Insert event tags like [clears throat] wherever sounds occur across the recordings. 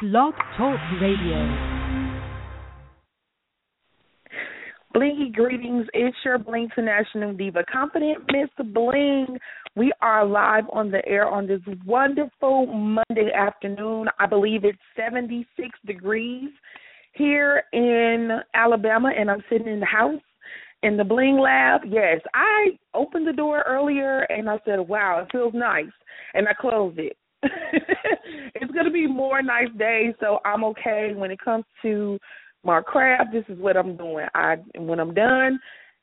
Blog Talk Radio. Blingy greetings. It's your Bling International Diva, Confident Miss Bling. We are live on the air on this wonderful Monday afternoon. I believe it's 76 degrees here in Alabama, and I'm sitting in the house in the Bling Lab. Yes, I opened the door earlier and I said, wow, it feels nice. And I closed it. [laughs] it's going to be more nice days, so I'm okay when it comes to my craft. This is what I'm doing. I when I'm done,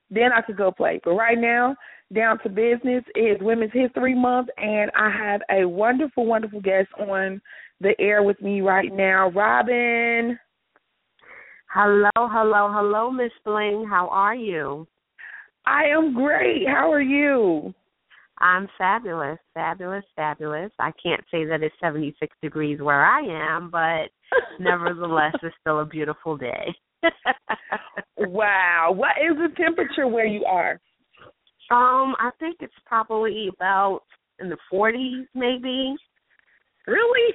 then I could go play. But right now, down to business is Women's History Month, and I have a wonderful, wonderful guest on the air with me right now, Robin. Hello, hello, hello, Miss Bling. How are you? I am great. How are you? I'm fabulous, fabulous, fabulous. I can't say that it's 76 degrees where I am, but [laughs] nevertheless, it's still a beautiful day. [laughs] wow. What is the temperature where you are? Um, I think it's probably about in the 40s, maybe. Really?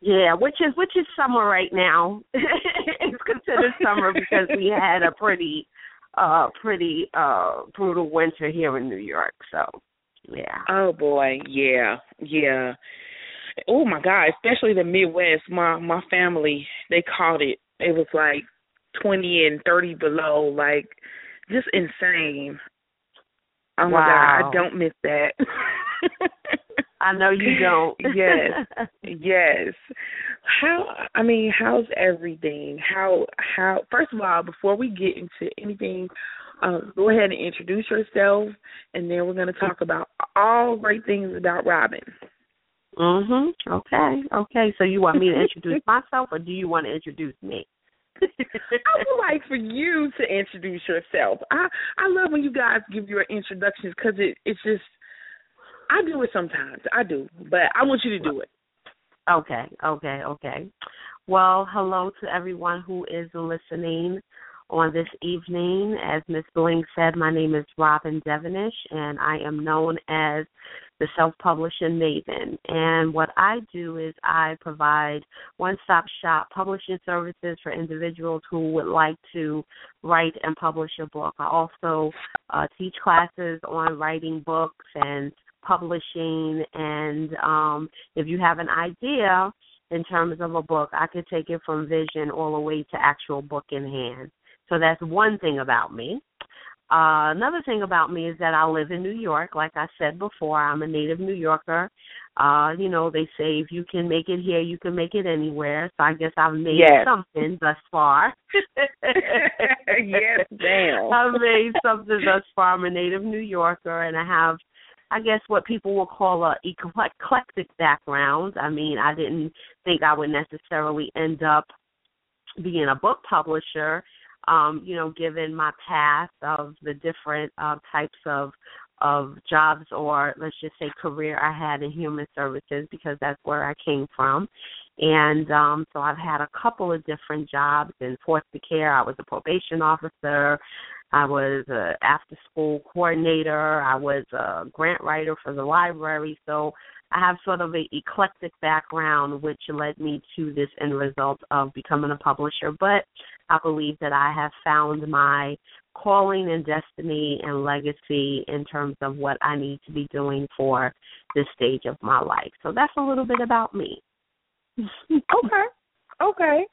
Yeah, which is which is summer right now. [laughs] it's considered summer because we had a pretty uh pretty uh brutal winter here in New York. So yeah. Oh boy, yeah, yeah. Oh my God, especially the Midwest. My my family they caught it. It was like twenty and thirty below, like just insane. Oh my wow. God, I don't miss that. I know you don't. [laughs] yes, [laughs] yes. How? I mean, how's everything? How? How? First of all, before we get into anything, uh, go ahead and introduce yourself, and then we're going to talk about all great things about Robin. Mhm. Okay. Okay. So you want me to introduce [laughs] myself, or do you want to introduce me? [laughs] I would like for you to introduce yourself. I I love when you guys give your introductions because it it's just I do it sometimes. I do, but I want you to do it. Okay. Okay. Okay. Well, hello to everyone who is listening on this evening. As Miss Bling said, my name is Robin Devonish, and I am known as the Self Publishing Maven. And what I do is I provide one stop shop publishing services for individuals who would like to write and publish a book. I also uh, teach classes on writing books and publishing. And um, if you have an idea, in terms of a book, I could take it from vision all the way to actual book in hand. So that's one thing about me. Uh, another thing about me is that I live in New York. Like I said before, I'm a native New Yorker. Uh, you know, they say if you can make it here, you can make it anywhere. So I guess I've made yes. something thus far. [laughs] yes, damn. [laughs] I've made something thus far. I'm a native New Yorker, and I have I guess what people will call a eclectic background. I mean, I didn't think I would necessarily end up being a book publisher um, you know, given my path of the different uh, types of of jobs or let's just say career I had in human services because that's where I came from. And um so I've had a couple of different jobs in foster care. I was a probation officer. I was a after school coordinator. I was a grant writer for the library. So I have sort of an eclectic background, which led me to this end result of becoming a publisher. But I believe that I have found my calling and destiny and legacy in terms of what I need to be doing for this stage of my life. So that's a little bit about me. [laughs] okay. Okay.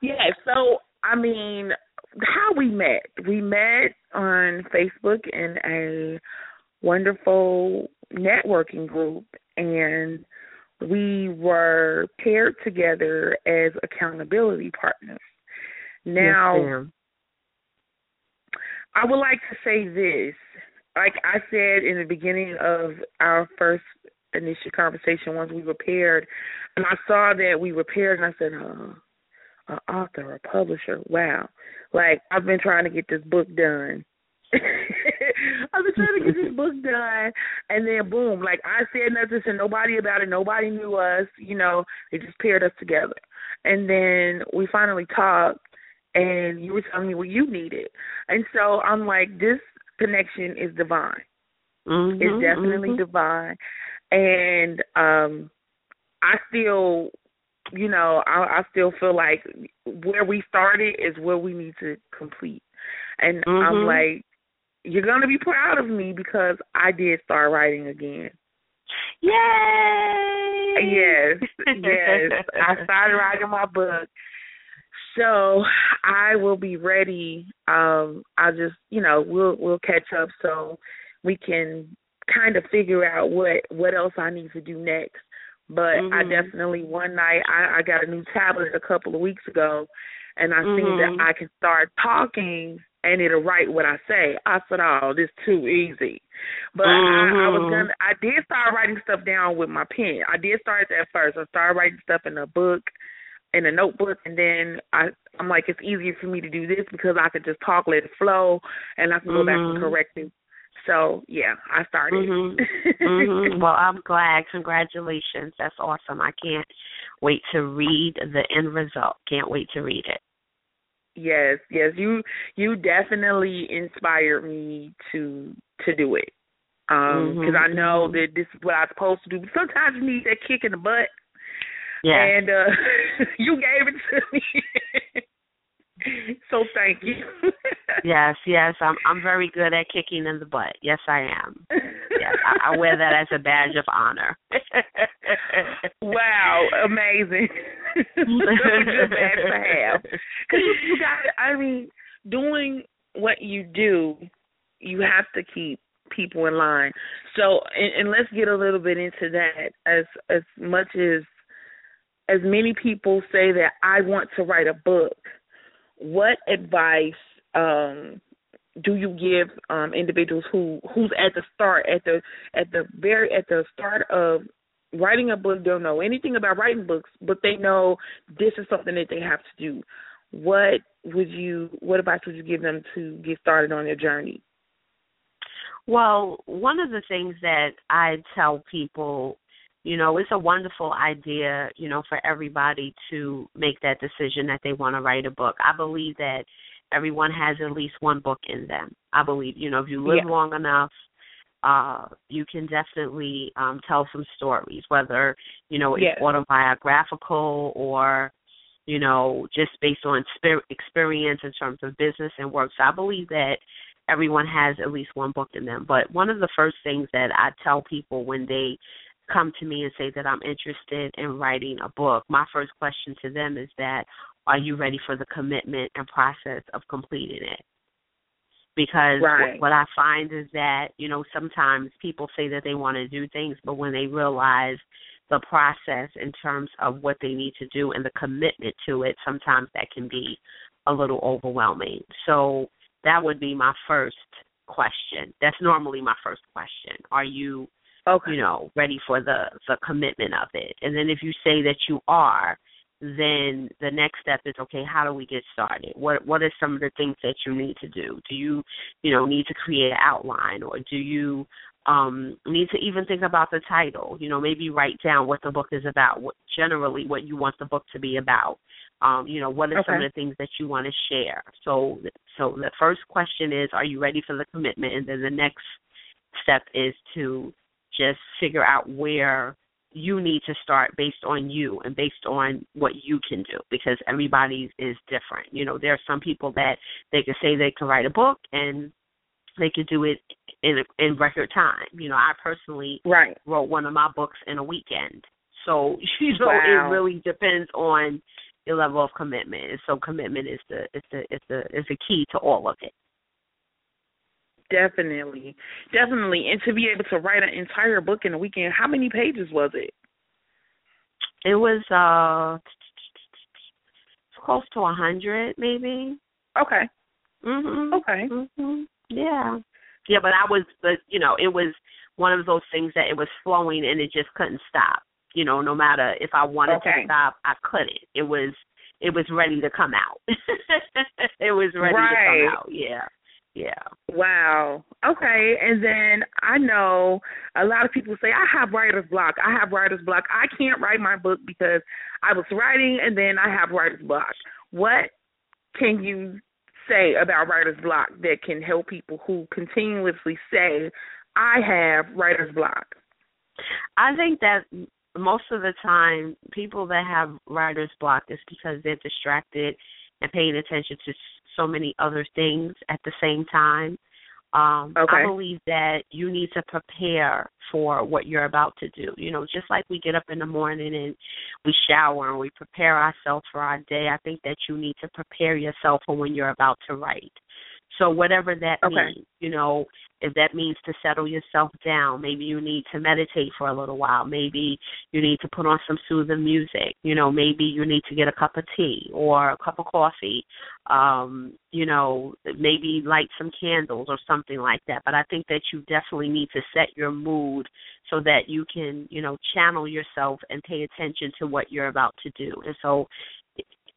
Yeah, so I mean, how we met. We met on Facebook in a wonderful networking group and we were paired together as accountability partners. Now, yes, I would like to say this. Like I said in the beginning of our first initial conversation, once we were paired, and I saw that we were paired, and I said, oh, an author, a publisher, wow. Like, I've been trying to get this book done [laughs] I've been trying to get this book done, and then boom, like I said nothing to nobody about it. Nobody knew us. You know, they just paired us together, and then we finally talked, and you were telling me what you needed, and so I'm like, this connection is divine. Mm-hmm, it's definitely mm-hmm. divine, and um, I still you know, I, I still feel like where we started is where we need to complete. And mm-hmm. I'm like, you're gonna be proud of me because I did start writing again. Yay! Yes, [laughs] yes. I started writing my book. So I will be ready. Um, I'll just you know, we'll we'll catch up so we can kind of figure out what what else I need to do next. But mm-hmm. I definitely one night I, I got a new tablet a couple of weeks ago and I mm-hmm. seen that Mm-hmm. I can start talking and it'll write what I say. I said, "Oh, this too easy," but mm-hmm. I, I was gonna. I did start writing stuff down with my pen. I did start at first. I started writing stuff in a book, in a notebook, and then I, I'm like, it's easier for me to do this because I could just talk, let it flow, and I can go mm-hmm. back and correct it. So yeah, I started. Mm-hmm. [laughs] mm-hmm. Well, I'm glad. Congratulations. That's awesome. I can't wait to read the end result. Can't wait to read it. Yes, yes, you you definitely inspired me to to do it. Um because mm-hmm. I know that this is what I'm supposed to do. But sometimes you need that kick in the butt. Yeah. And uh [laughs] you gave it to me. [laughs] so thank you. [laughs] yes, yes, I'm I'm very good at kicking in the butt. Yes, I am. Yes, I, I wear that as a badge of honor. wow, amazing. To have. Because you got, I mean, doing what you do, you have to keep people in line. So, and, and let's get a little bit into that. As as much as as many people say that I want to write a book what advice um, do you give um, individuals who who's at the start at the at the very at the start of writing a book don't know anything about writing books but they know this is something that they have to do. What would you what advice would you give them to get started on their journey? Well one of the things that i tell people you know it's a wonderful idea you know for everybody to make that decision that they want to write a book i believe that everyone has at least one book in them i believe you know if you live yeah. long enough uh you can definitely um tell some stories whether you know it's yes. autobiographical or you know just based on experience in terms of business and work so i believe that everyone has at least one book in them but one of the first things that i tell people when they come to me and say that I'm interested in writing a book, my first question to them is that are you ready for the commitment and process of completing it? Because right. what I find is that, you know, sometimes people say that they want to do things, but when they realize the process in terms of what they need to do and the commitment to it, sometimes that can be a little overwhelming. So that would be my first question. That's normally my first question. Are you okay. you know, ready for the the commitment of it. And then if you say that you are, then the next step is okay, how do we get started? What what are some of the things that you need to do? Do you, you know, need to create an outline or do you um need to even think about the title? You know, maybe write down what the book is about, what generally what you want the book to be about. Um, you know, what are okay. some of the things that you want to share? So so the first question is are you ready for the commitment? And then the next step is to just figure out where you need to start based on you and based on what you can do because everybody is different. You know, there are some people that they can say they can write a book and they can do it in a, in record time. You know, I personally right. wrote one of my books in a weekend. So [laughs] you know, wow. it really depends on your level of commitment. And so commitment is the is the is the is the key to all of it. Definitely, definitely, and to be able to write an entire book in a weekend. How many pages was it? It was uh close to a hundred, maybe. Okay. Mhm. Okay. Mhm. Yeah. Yeah, but I was, but you know, it was one of those things that it was flowing and it just couldn't stop. You know, no matter if I wanted okay. to stop, I couldn't. It was, it was ready to come out. [laughs] it was ready right. to come out. Yeah. Yeah. Wow. Okay. And then I know a lot of people say I have writer's block. I have writer's block. I can't write my book because I was writing and then I have writer's block. What can you say about writer's block that can help people who continuously say I have writer's block? I think that most of the time, people that have writer's block is because they're distracted and paying attention to so many other things at the same time. Um, okay. I believe that you need to prepare for what you're about to do. You know, just like we get up in the morning and we shower and we prepare ourselves for our day, I think that you need to prepare yourself for when you're about to write. So whatever that okay. means, you know, if that means to settle yourself down, maybe you need to meditate for a little while. Maybe you need to put on some soothing music. You know, maybe you need to get a cup of tea or a cup of coffee. Um, you know, maybe light some candles or something like that. But I think that you definitely need to set your mood so that you can, you know, channel yourself and pay attention to what you're about to do. And so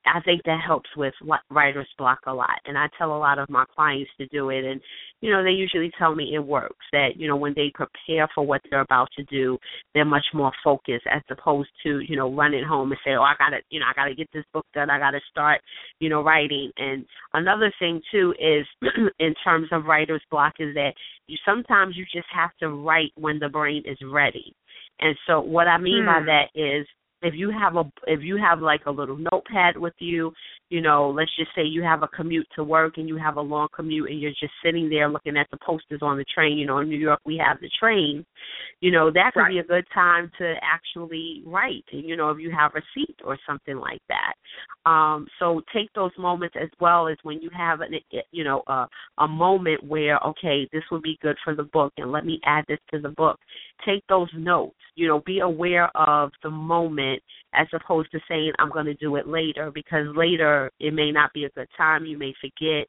I think that helps with writer's block a lot. And I tell a lot of my clients to do it. And, you know, they usually tell me it works that, you know, when they prepare for what they're about to do, they're much more focused as opposed to, you know, running home and say, oh, I got to, you know, I got to get this book done. I got to start, you know, writing. And another thing, too, is [clears throat] in terms of writer's block is that you sometimes you just have to write when the brain is ready. And so what I mean hmm. by that is if you have a if you have like a little notepad with you you know let's just say you have a commute to work and you have a long commute and you're just sitting there looking at the posters on the train you know in new york we have the train you know that could right. be a good time to actually write you know if you have a seat or something like that um so take those moments as well as when you have an you know a a moment where okay this would be good for the book and let me add this to the book take those notes you know be aware of the moment as opposed to saying I'm going to do it later because later it may not be a good time, you may forget,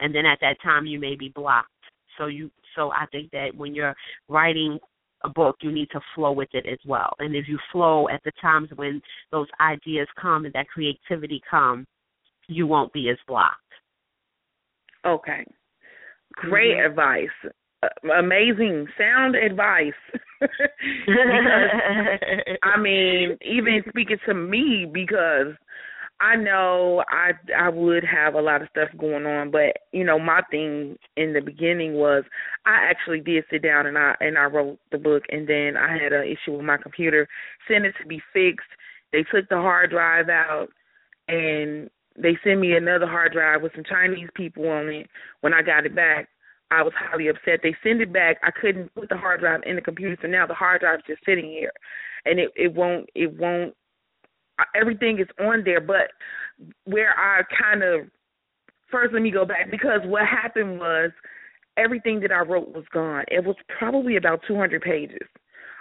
and then at that time you may be blocked. So you so I think that when you're writing a book, you need to flow with it as well. And if you flow at the times when those ideas come and that creativity come, you won't be as blocked. Okay. Great mm-hmm. advice. Amazing sound advice. [laughs] because, [laughs] I mean, even speaking to me because I know I I would have a lot of stuff going on, but you know my thing in the beginning was I actually did sit down and I and I wrote the book, and then I had an issue with my computer, sent it to be fixed. They took the hard drive out, and they sent me another hard drive with some Chinese people on it. When I got it back, I was highly upset. They send it back. I couldn't put the hard drive in the computer, so now the hard drive is just sitting here, and it it won't it won't. Everything is on there, but where I kind of first let me go back because what happened was everything that I wrote was gone. It was probably about 200 pages.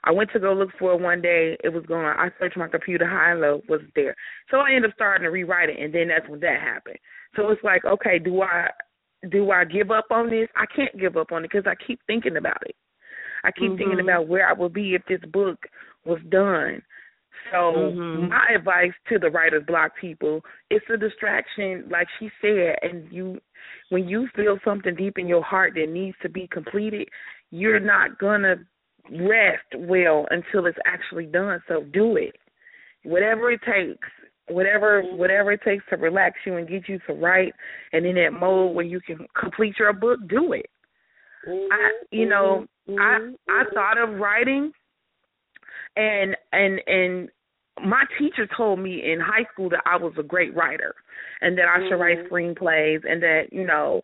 I went to go look for it one day. It was gone. I searched my computer high and low, it was there. So I ended up starting to rewrite it, and then that's when that happened. So it's like, okay, do I do I give up on this? I can't give up on it because I keep thinking about it. I keep mm-hmm. thinking about where I would be if this book was done. So mm-hmm. my advice to the writer's block people, it's a distraction, like she said, and you when you feel something deep in your heart that needs to be completed, you're not gonna rest well until it's actually done. So do it. Whatever it takes whatever whatever it takes to relax you and get you to write and in that mode where you can complete your book do it mm-hmm, i you know mm-hmm, i i mm-hmm. thought of writing and and and my teacher told me in high school that i was a great writer and that i should write mm-hmm. screenplays and that you know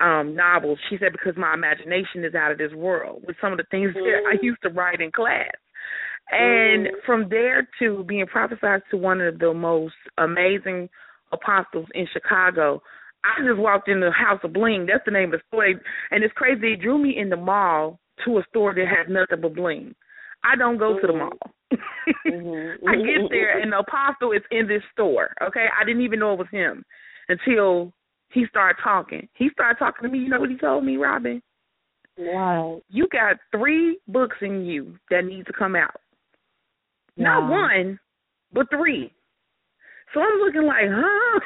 um novels she said because my imagination is out of this world with some of the things that i mm-hmm. used to write in class and mm-hmm. from there to being prophesied to one of the most amazing apostles in Chicago, I just walked in the House of Bling. That's the name of the store. And it's crazy. They drew me in the mall to a store that has nothing but bling. I don't go to the mall. mm-hmm. [laughs] I get there and the apostle is in this store. Okay, I didn't even know it was him until he started talking. He started talking to me. You know what he told me, Robin? Wow. You got three books in you that need to come out. Wow. Not one, but three. So I'm looking like, huh?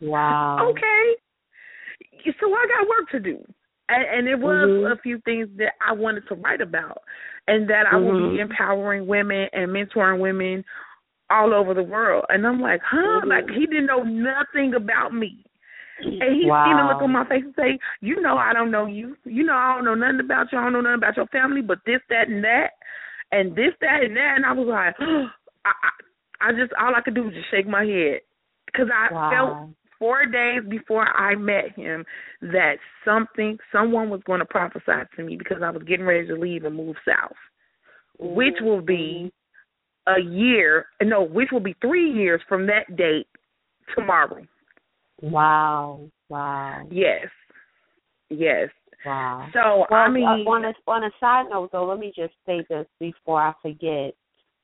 wow. [laughs] Okay. So I got work to do. And, and it was mm-hmm. a few things that I wanted to write about, and that I mm-hmm. will be empowering women and mentoring women all over the world. And I'm like, huh? Mm-hmm. Like he didn't know nothing about me. And he's wow. seen the look on my face and say, You know I don't know you. You know I don't know nothing about you, I don't know nothing about your family, but this, that and that and this, that, and that, and I was like, [gasps] I, I, I just all I could do was just shake my head because I wow. felt four days before I met him that something, someone was going to prophesy to me because I was getting ready to leave and move south, which will be a year. No, which will be three years from that date tomorrow. Wow! Wow! Yes, yes. Wow. So well, I mean, uh, on a on a side note, though, let me just say this before I forget.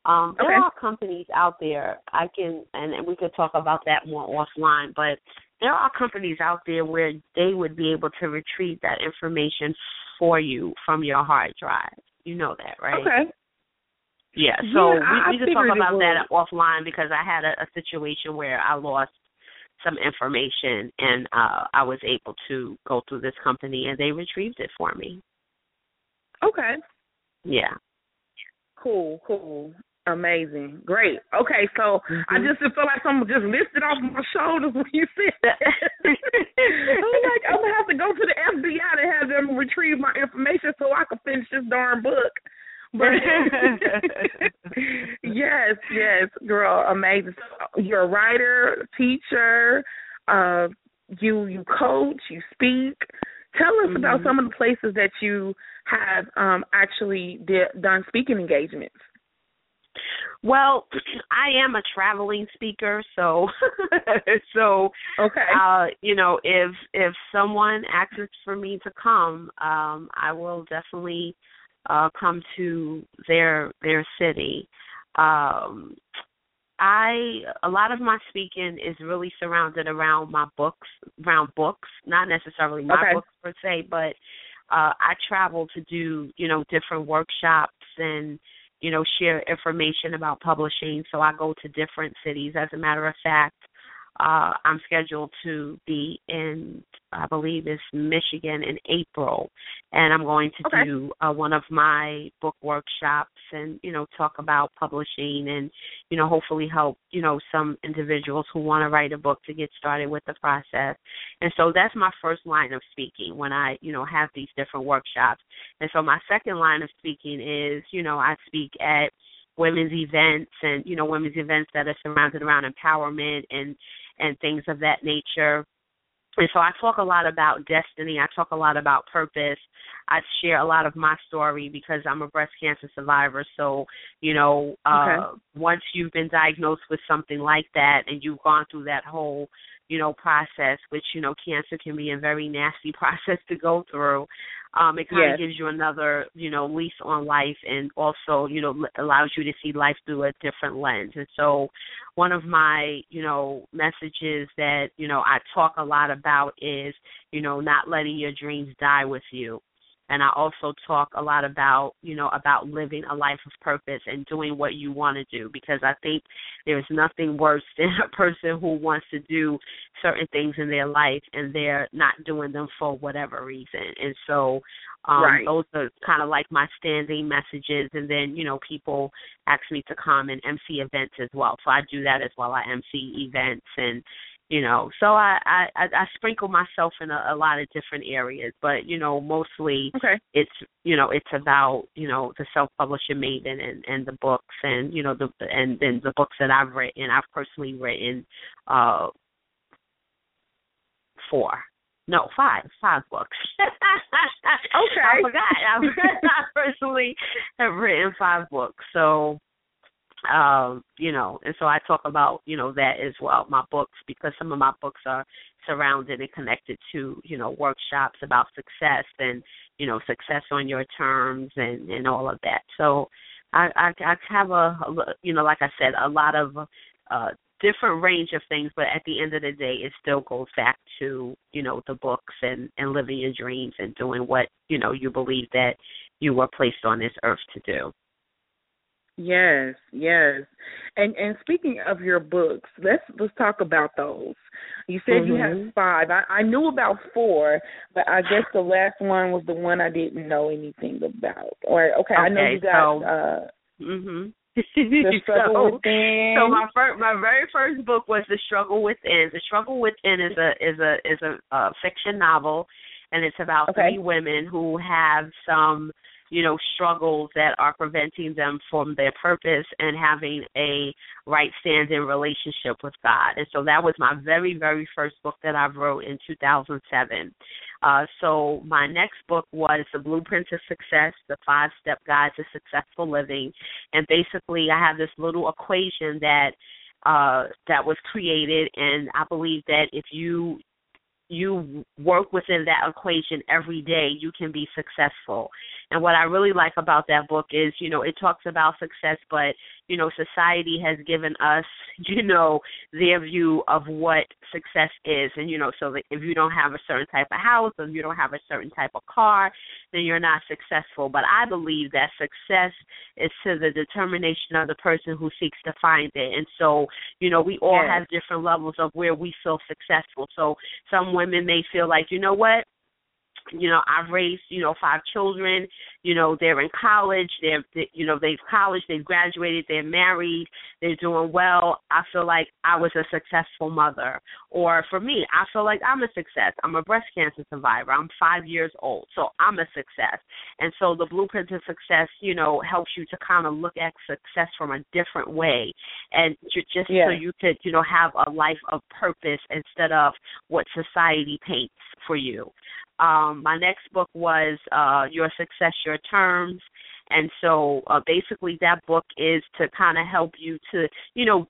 Um, there okay. are companies out there I can, and we could talk about that more offline. But there are companies out there where they would be able to retrieve that information for you from your hard drive. You know that, right? Okay. Yeah. So yeah, we, we could talk about that offline because I had a, a situation where I lost some information and uh I was able to go through this company and they retrieved it for me. Okay. Yeah. Cool, cool. Amazing. Great. Okay, so mm-hmm. I just feel like someone just lifted off my shoulders when you said that. [laughs] I'm like, I'm gonna have to go to the FBI to have them retrieve my information so I can finish this darn book. [laughs] Yes, yes, girl, amazing. So you're a writer, teacher, uh, you you coach, you speak. Tell us mm-hmm. about some of the places that you have um, actually did, done speaking engagements. Well, [clears throat] I am a traveling speaker, so [laughs] so okay. Uh, you know, if if someone asks for me to come, um, I will definitely uh, come to their their city. Um, I a lot of my speaking is really surrounded around my books, around books, not necessarily my okay. books per se, but uh, I travel to do you know different workshops and you know share information about publishing. So I go to different cities. As a matter of fact, uh, I'm scheduled to be in, I believe it's Michigan in April, and I'm going to okay. do uh, one of my book workshops and you know talk about publishing and you know hopefully help you know some individuals who want to write a book to get started with the process. And so that's my first line of speaking when I you know have these different workshops. And so my second line of speaking is you know I speak at women's events and you know women's events that are surrounded around empowerment and and things of that nature. And so I talk a lot about destiny. I talk a lot about purpose. I share a lot of my story because I'm a breast cancer survivor. So, you know, uh okay. once you've been diagnosed with something like that and you've gone through that whole, you know, process, which, you know, cancer can be a very nasty [laughs] process to go through. Um, it kind yes. of gives you another, you know, lease on life and also, you know, allows you to see life through a different lens. And so one of my, you know, messages that, you know, I talk a lot about is, you know, not letting your dreams die with you and I also talk a lot about you know about living a life of purpose and doing what you want to do because I think there's nothing worse [laughs] than a person who wants to do certain things in their life and they're not doing them for whatever reason. And so um right. those are kind of like my standing messages. And then you know people ask me to come and MC events as well. So I do that as well. I MC events and you know so I, I i sprinkle myself in a, a lot of different areas but you know mostly okay. it's you know it's about you know the self publishing maven and and the books and you know the and then the books that i've written i've personally written uh four no, five, five books. [laughs] okay. I forgot. I forgot. I personally have written five books. So, um, you know, and so I talk about, you know, that as well, my books, because some of my books are surrounded and connected to, you know, workshops about success and, you know, success on your terms and, and all of that. So I, I, I have a, a, you know, like I said, a lot of uh, different range of things, but at the end of the day, it still goes back to, you know, the books and, and living your dreams and doing what, you know, you believe that you were placed on this earth to do. Yes, yes. And and speaking of your books, let's let's talk about those. You said mm-hmm. you have five. I, I knew about four, but I guess the last one was the one I didn't know anything about. Or okay, okay I know you got so, uh mhm. the struggle [laughs] so, within. So my first, my very first book was The Struggle Within. The Struggle Within is a is a is a, a fiction novel, and it's about okay. three women who have some you know, struggles that are preventing them from their purpose and having a right standing relationship with God. And so that was my very, very first book that I wrote in 2007. Uh, so my next book was The Blueprint to Success, The Five Step Guide to Successful Living. And basically I have this little equation that uh, that was created and I believe that if you you work within that equation every day, you can be successful. And what I really like about that book is, you know, it talks about success, but, you know, society has given us, [laughs] you know, their view of what success is. And, you know, so that if you don't have a certain type of house, or you don't have a certain type of car, then you're not successful. But I believe that success is to the determination of the person who seeks to find it. And so, you know, we all yes. have different levels of where we feel successful. So some women may feel like, you know what, you know i've raised you know five children you know they're in college they're they, you know they've college they've graduated they're married they're doing well. I feel like i was a successful mother. Or for me i feel like i'm a success. I'm a breast cancer survivor. I'm five years old so i'm a success. And so the blueprint to success you know helps you to kind of look at success from a different way. And just yeah. so you could you know have a life of purpose instead of what society paints for you um, my next book was uh, Your Success, Your Terms. And so uh, basically, that book is to kind of help you to, you know,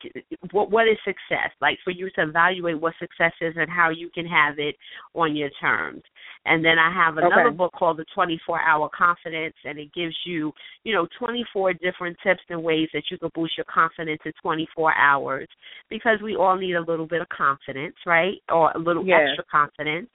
what what is success? Like for you to evaluate what success is and how you can have it on your terms. And then I have another okay. book called The 24 Hour Confidence, and it gives you, you know, 24 different tips and ways that you can boost your confidence in 24 hours because we all need a little bit of confidence, right? Or a little yes. extra confidence.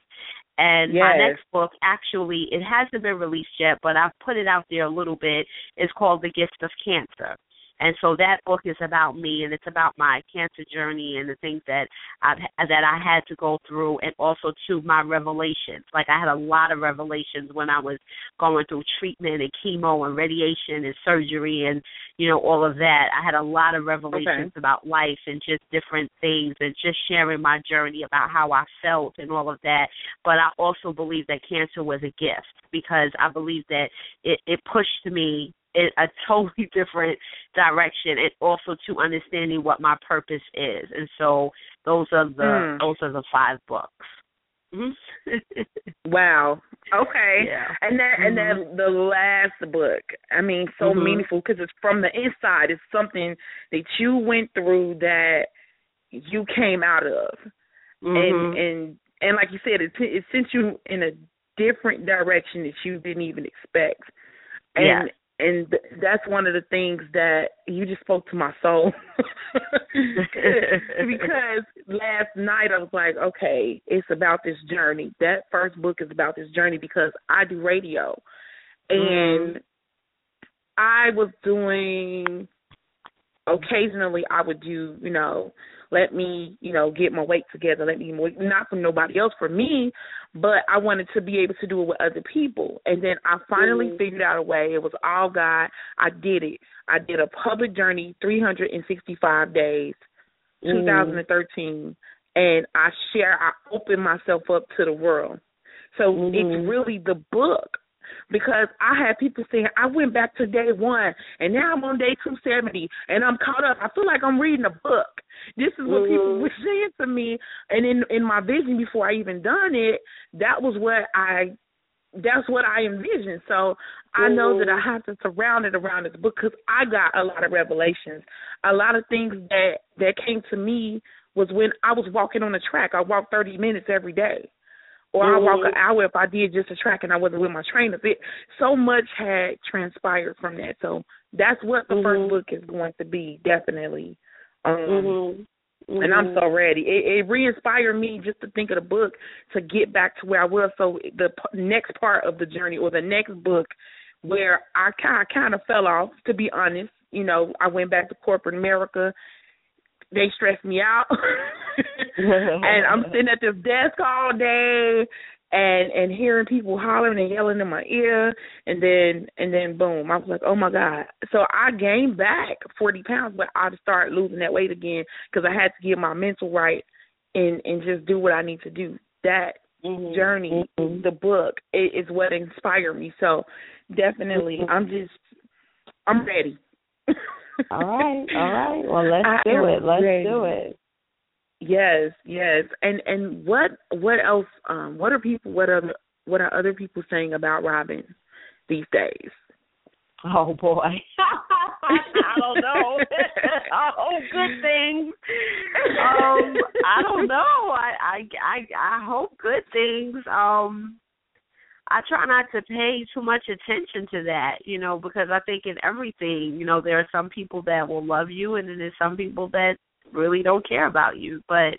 And yes. my next book, actually, it hasn't been released yet, but I've put it out there a little bit. It's called The Gift of Cancer. And so that book is about me, and it's about my cancer journey and the things that I've that I had to go through, and also to my revelations. Like I had a lot of revelations when I was going through treatment and chemo and radiation and surgery, and you know all of that. I had a lot of revelations okay. about life and just different things, and just sharing my journey about how I felt and all of that. But I also believe that cancer was a gift because I believe that it, it pushed me in a totally [laughs] different direction and also to understanding what my purpose is and so those are the mm. those are the five books mm-hmm. [laughs] wow okay yeah. and then and mm-hmm. then the last book i mean so mm-hmm. meaningful because it's from the inside it's something that you went through that you came out of and Mm-hmm. and and like you said it, it sent you in a different direction that you didn't even expect and yeah and that's one of the things that you just spoke to my soul [laughs] because last night I was like, okay, it's about this journey. That first book is about this journey because I do radio, and mm-hmm. I was doing. Occasionally, I would do, you know, let me, you know, get my weight together. Let me, not from nobody else, for me, but I wanted to be able to do it with other people. And then I finally mm-hmm. figured out a way. It was all God. I did it. I did a public journey, 365 days, mm-hmm. 2013, and I share. I open myself up to the world. So mm-hmm. it's really the book because I had people saying I went back to day one and now I'm on day two seventy and I'm caught up. I feel like I'm reading a book. This is what mm-hmm. people were [laughs] saying to me, and in in my vision before I even done it, that was what I. That's what I envisioned. So I know that I have to surround it around this book because I got a lot of revelations. A lot of things that that came to me was when I was walking on the track. I walk 30 minutes every day or mm-hmm. I walk an hour if I did just a track and I wasn't with my trainer. It, so much had transpired from that. So that's what the mm-hmm. first book is going to be, definitely. Um, mm-hmm. And I'm so ready. It, it re-inspired me just to think of the book to get back to where I was. So the p- next part of the journey or the next book where I kind kind of fell off, to be honest. You know, I went back to corporate America they stress me out [laughs] and I'm sitting at this desk all day and and hearing people hollering and yelling in my ear and then and then boom I was like oh my god so I gained back 40 pounds but I started losing that weight again because I had to get my mental right and and just do what I need to do that mm-hmm. journey mm-hmm. the book is what inspired me so definitely. I'm just, I'm ready. [laughs] all right, all [laughs] right. Well, let's I do it. Let's ready. do it. Yes, yes. And and what what else? Um, what are people? What other what are other people saying about Robin these days? Oh boy, [laughs] I don't know. [laughs] oh, good things. Um, I don't know. I, I I I hope good things. Um, I try not to pay too much attention to that, you know, because I think in everything, you know, there are some people that will love you, and then there's some people that really don't care about you. But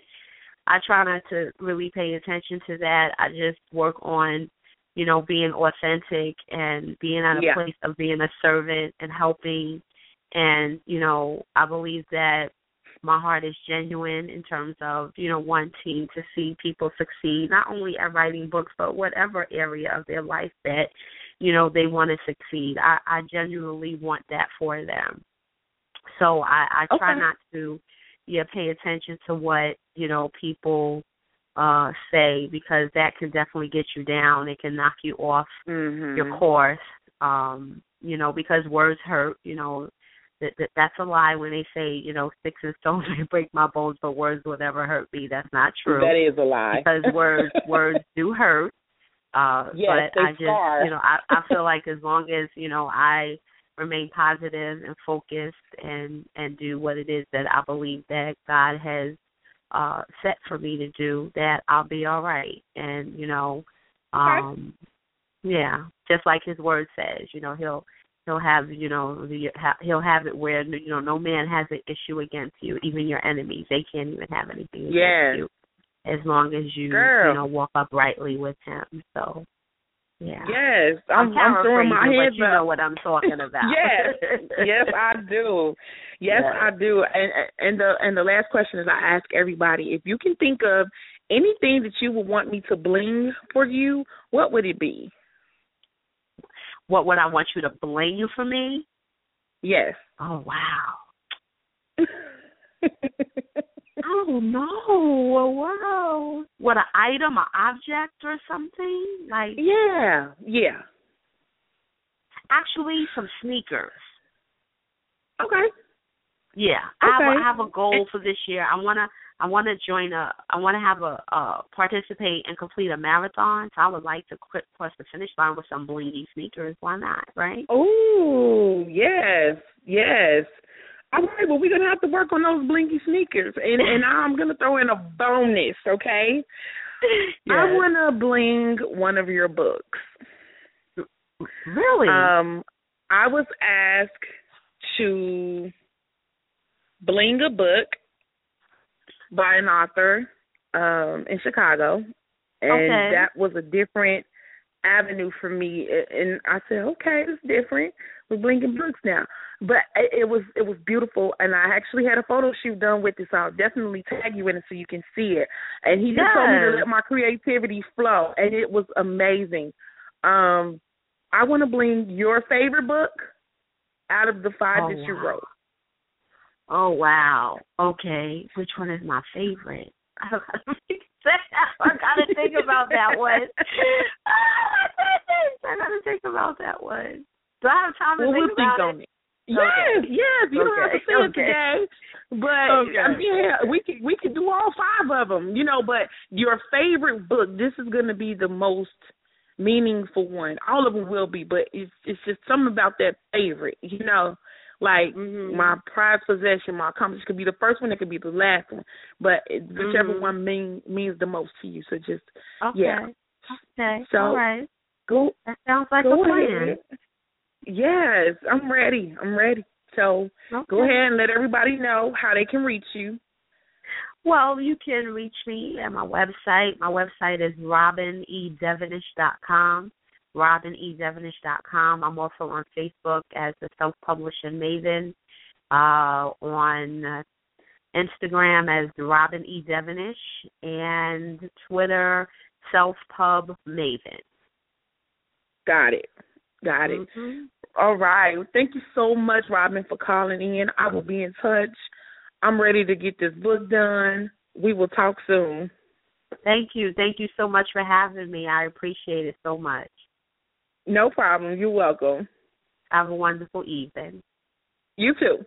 I try not to really pay attention to that. I just work on you know, being authentic and being at a yeah. place of being a servant and helping. And, you know, I believe that my heart is genuine in terms of, you know, wanting to see people succeed, not only at writing books, but whatever area of their life that, you know, they want to succeed. I, I genuinely want that for them. So I, I try okay. not to yeah, pay attention to what, you know, people uh say because that can definitely get you down it can knock you off mm-hmm. your course um you know because words hurt you know that, that that's a lie when they say you know sticks and stones [laughs] may break my bones but words will never hurt me. That's not true. That is a lie. Because words [laughs] words do hurt. Uh yes, but i just you know i i feel like as long as you know i remain positive and focused and and do what it is that i believe that god has uh set for me to do that I'll be all right. And you know um okay. yeah just like his word says you know he'll he'll have you know the, he'll have it where you know no man has an issue against you even your enemies they can't even have anything against yes. you as long as you Girl. you know walk uprightly with him so yeah. Yes, I'm, I'm, I'm throwing my hands you up. know what I'm talking [laughs] about. yes, [laughs] yes, I do. Yes, yes, I do. And and the and the last question is I ask everybody if you can think of anything that you would want me to bling for you, what would it be? What would I want you to bling for me? Yes. Oh wow. [laughs] I don't know. Wow. What an item, an object, or something like? Yeah, yeah. Actually, some sneakers. Okay. Yeah, okay. I have a, I have a goal for this year. I wanna I wanna join a I wanna have a uh participate and complete a marathon. So I would like to quit cross the finish line with some blingy sneakers. Why not? Right? Oh yes, yes. All right, well, we're gonna have to work on those blinky sneakers, and [laughs] and I'm gonna throw in a bonus, okay? [laughs] Yes. I wanna bling one of your books. Really? Um, I was asked to bling a book by an author um in Chicago, and okay. that was a different avenue for me. And I said, okay, it's different. We're blinking books now but it was it was beautiful and I actually had a photo shoot done with it so I'll definitely tag you in it so you can see it. And he just yes. told me to let my creativity flow and it was amazing. Um I want to bling your favorite book out of the five oh, that you wow. wrote. Oh wow. Okay. Which one is my favorite? [laughs] I gotta think about that one. [laughs] I gotta think about that one. Do I have time to well, think we'll about think on it. Yes, yes. You okay. don't have to say okay. it today, but okay. Yeah, we could we could do all five of them, you know. But your favorite book, this is going to be the most meaningful one. All of them will be, but it's it's just something about that favorite, you know. Like mm-hmm. my prized possession, my accomplishment could be the first one, it could be the last one, but it, whichever mm-hmm. one mean, means the most to you. So just okay. yeah. Okay. So all right. Go. That sounds like a plan. Ahead. Yes, I'm ready. I'm ready. So okay. go ahead and let everybody know how they can reach you. Well, you can reach me at my website. My website is robinedevonish.com. robinedevonish.com. I'm also on Facebook as the Self Publishing Maven, uh, on uh, Instagram as Robin E. Devonish, and Twitter, Self Pub Maven. Got it. Got it. Mm-hmm. All right. Well, thank you so much, Robin, for calling in. I will be in touch. I'm ready to get this book done. We will talk soon. Thank you. Thank you so much for having me. I appreciate it so much. No problem. You're welcome. Have a wonderful evening. You too.